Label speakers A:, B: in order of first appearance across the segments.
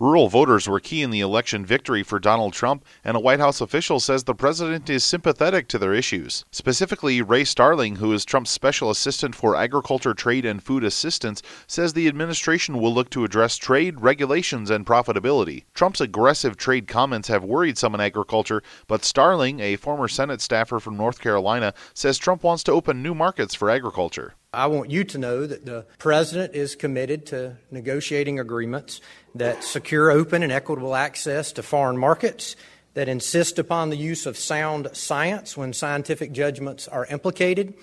A: Rural voters were key in the election victory for Donald Trump, and a White House official says the president is sympathetic to their issues. Specifically, Ray Starling, who is Trump's special assistant for agriculture, trade, and food assistance, says the administration will look to address trade, regulations, and profitability. Trump's aggressive trade comments have worried some in agriculture, but Starling, a former Senate staffer from North Carolina, says Trump wants to open new markets for agriculture.
B: I want you to know that the President is committed to negotiating agreements that secure open and equitable access to foreign markets, that insist upon the use of sound science when scientific judgments are implicated,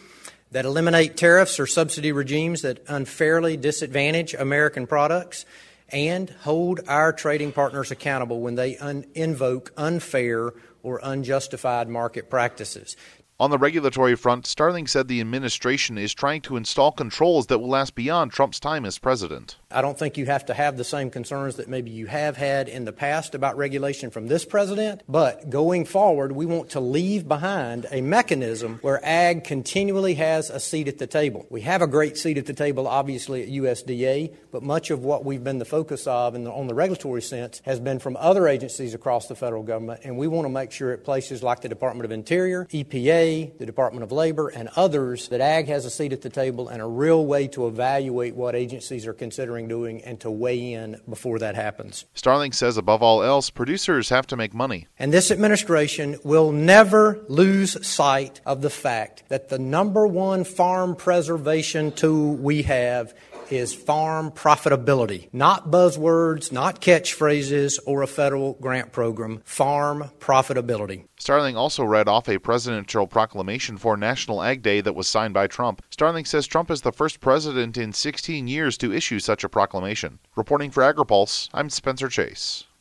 B: that eliminate tariffs or subsidy regimes that unfairly disadvantage American products, and hold our trading partners accountable when they un- invoke unfair or unjustified market practices.
A: On the regulatory front, Starling said the administration is trying to install controls that will last beyond Trump's time as president.
B: I don't think you have to have the same concerns that maybe you have had in the past about regulation from this president, but going forward, we want to leave behind a mechanism where ag continually has a seat at the table. We have a great seat at the table, obviously, at USDA, but much of what we've been the focus of in the, on the regulatory sense has been from other agencies across the federal government, and we want to make sure at places like the Department of Interior, EPA, the Department of Labor, and others that ag has a seat at the table and a real way to evaluate what agencies are considering doing and to weigh in before that happens.
A: Starling says, above all else, producers have to make money.
B: And this administration will never lose sight of the fact that the number one farm preservation tool we have is farm profitability. Not buzzwords, not catchphrases, or a federal grant program. Farm profitability.
A: Starling also read off a presidential proclamation for National Ag Day that was signed by Trump. Starling says Trump is the first president in 16 years to issue such a proclamation. Reporting for AgriPulse, I'm Spencer Chase.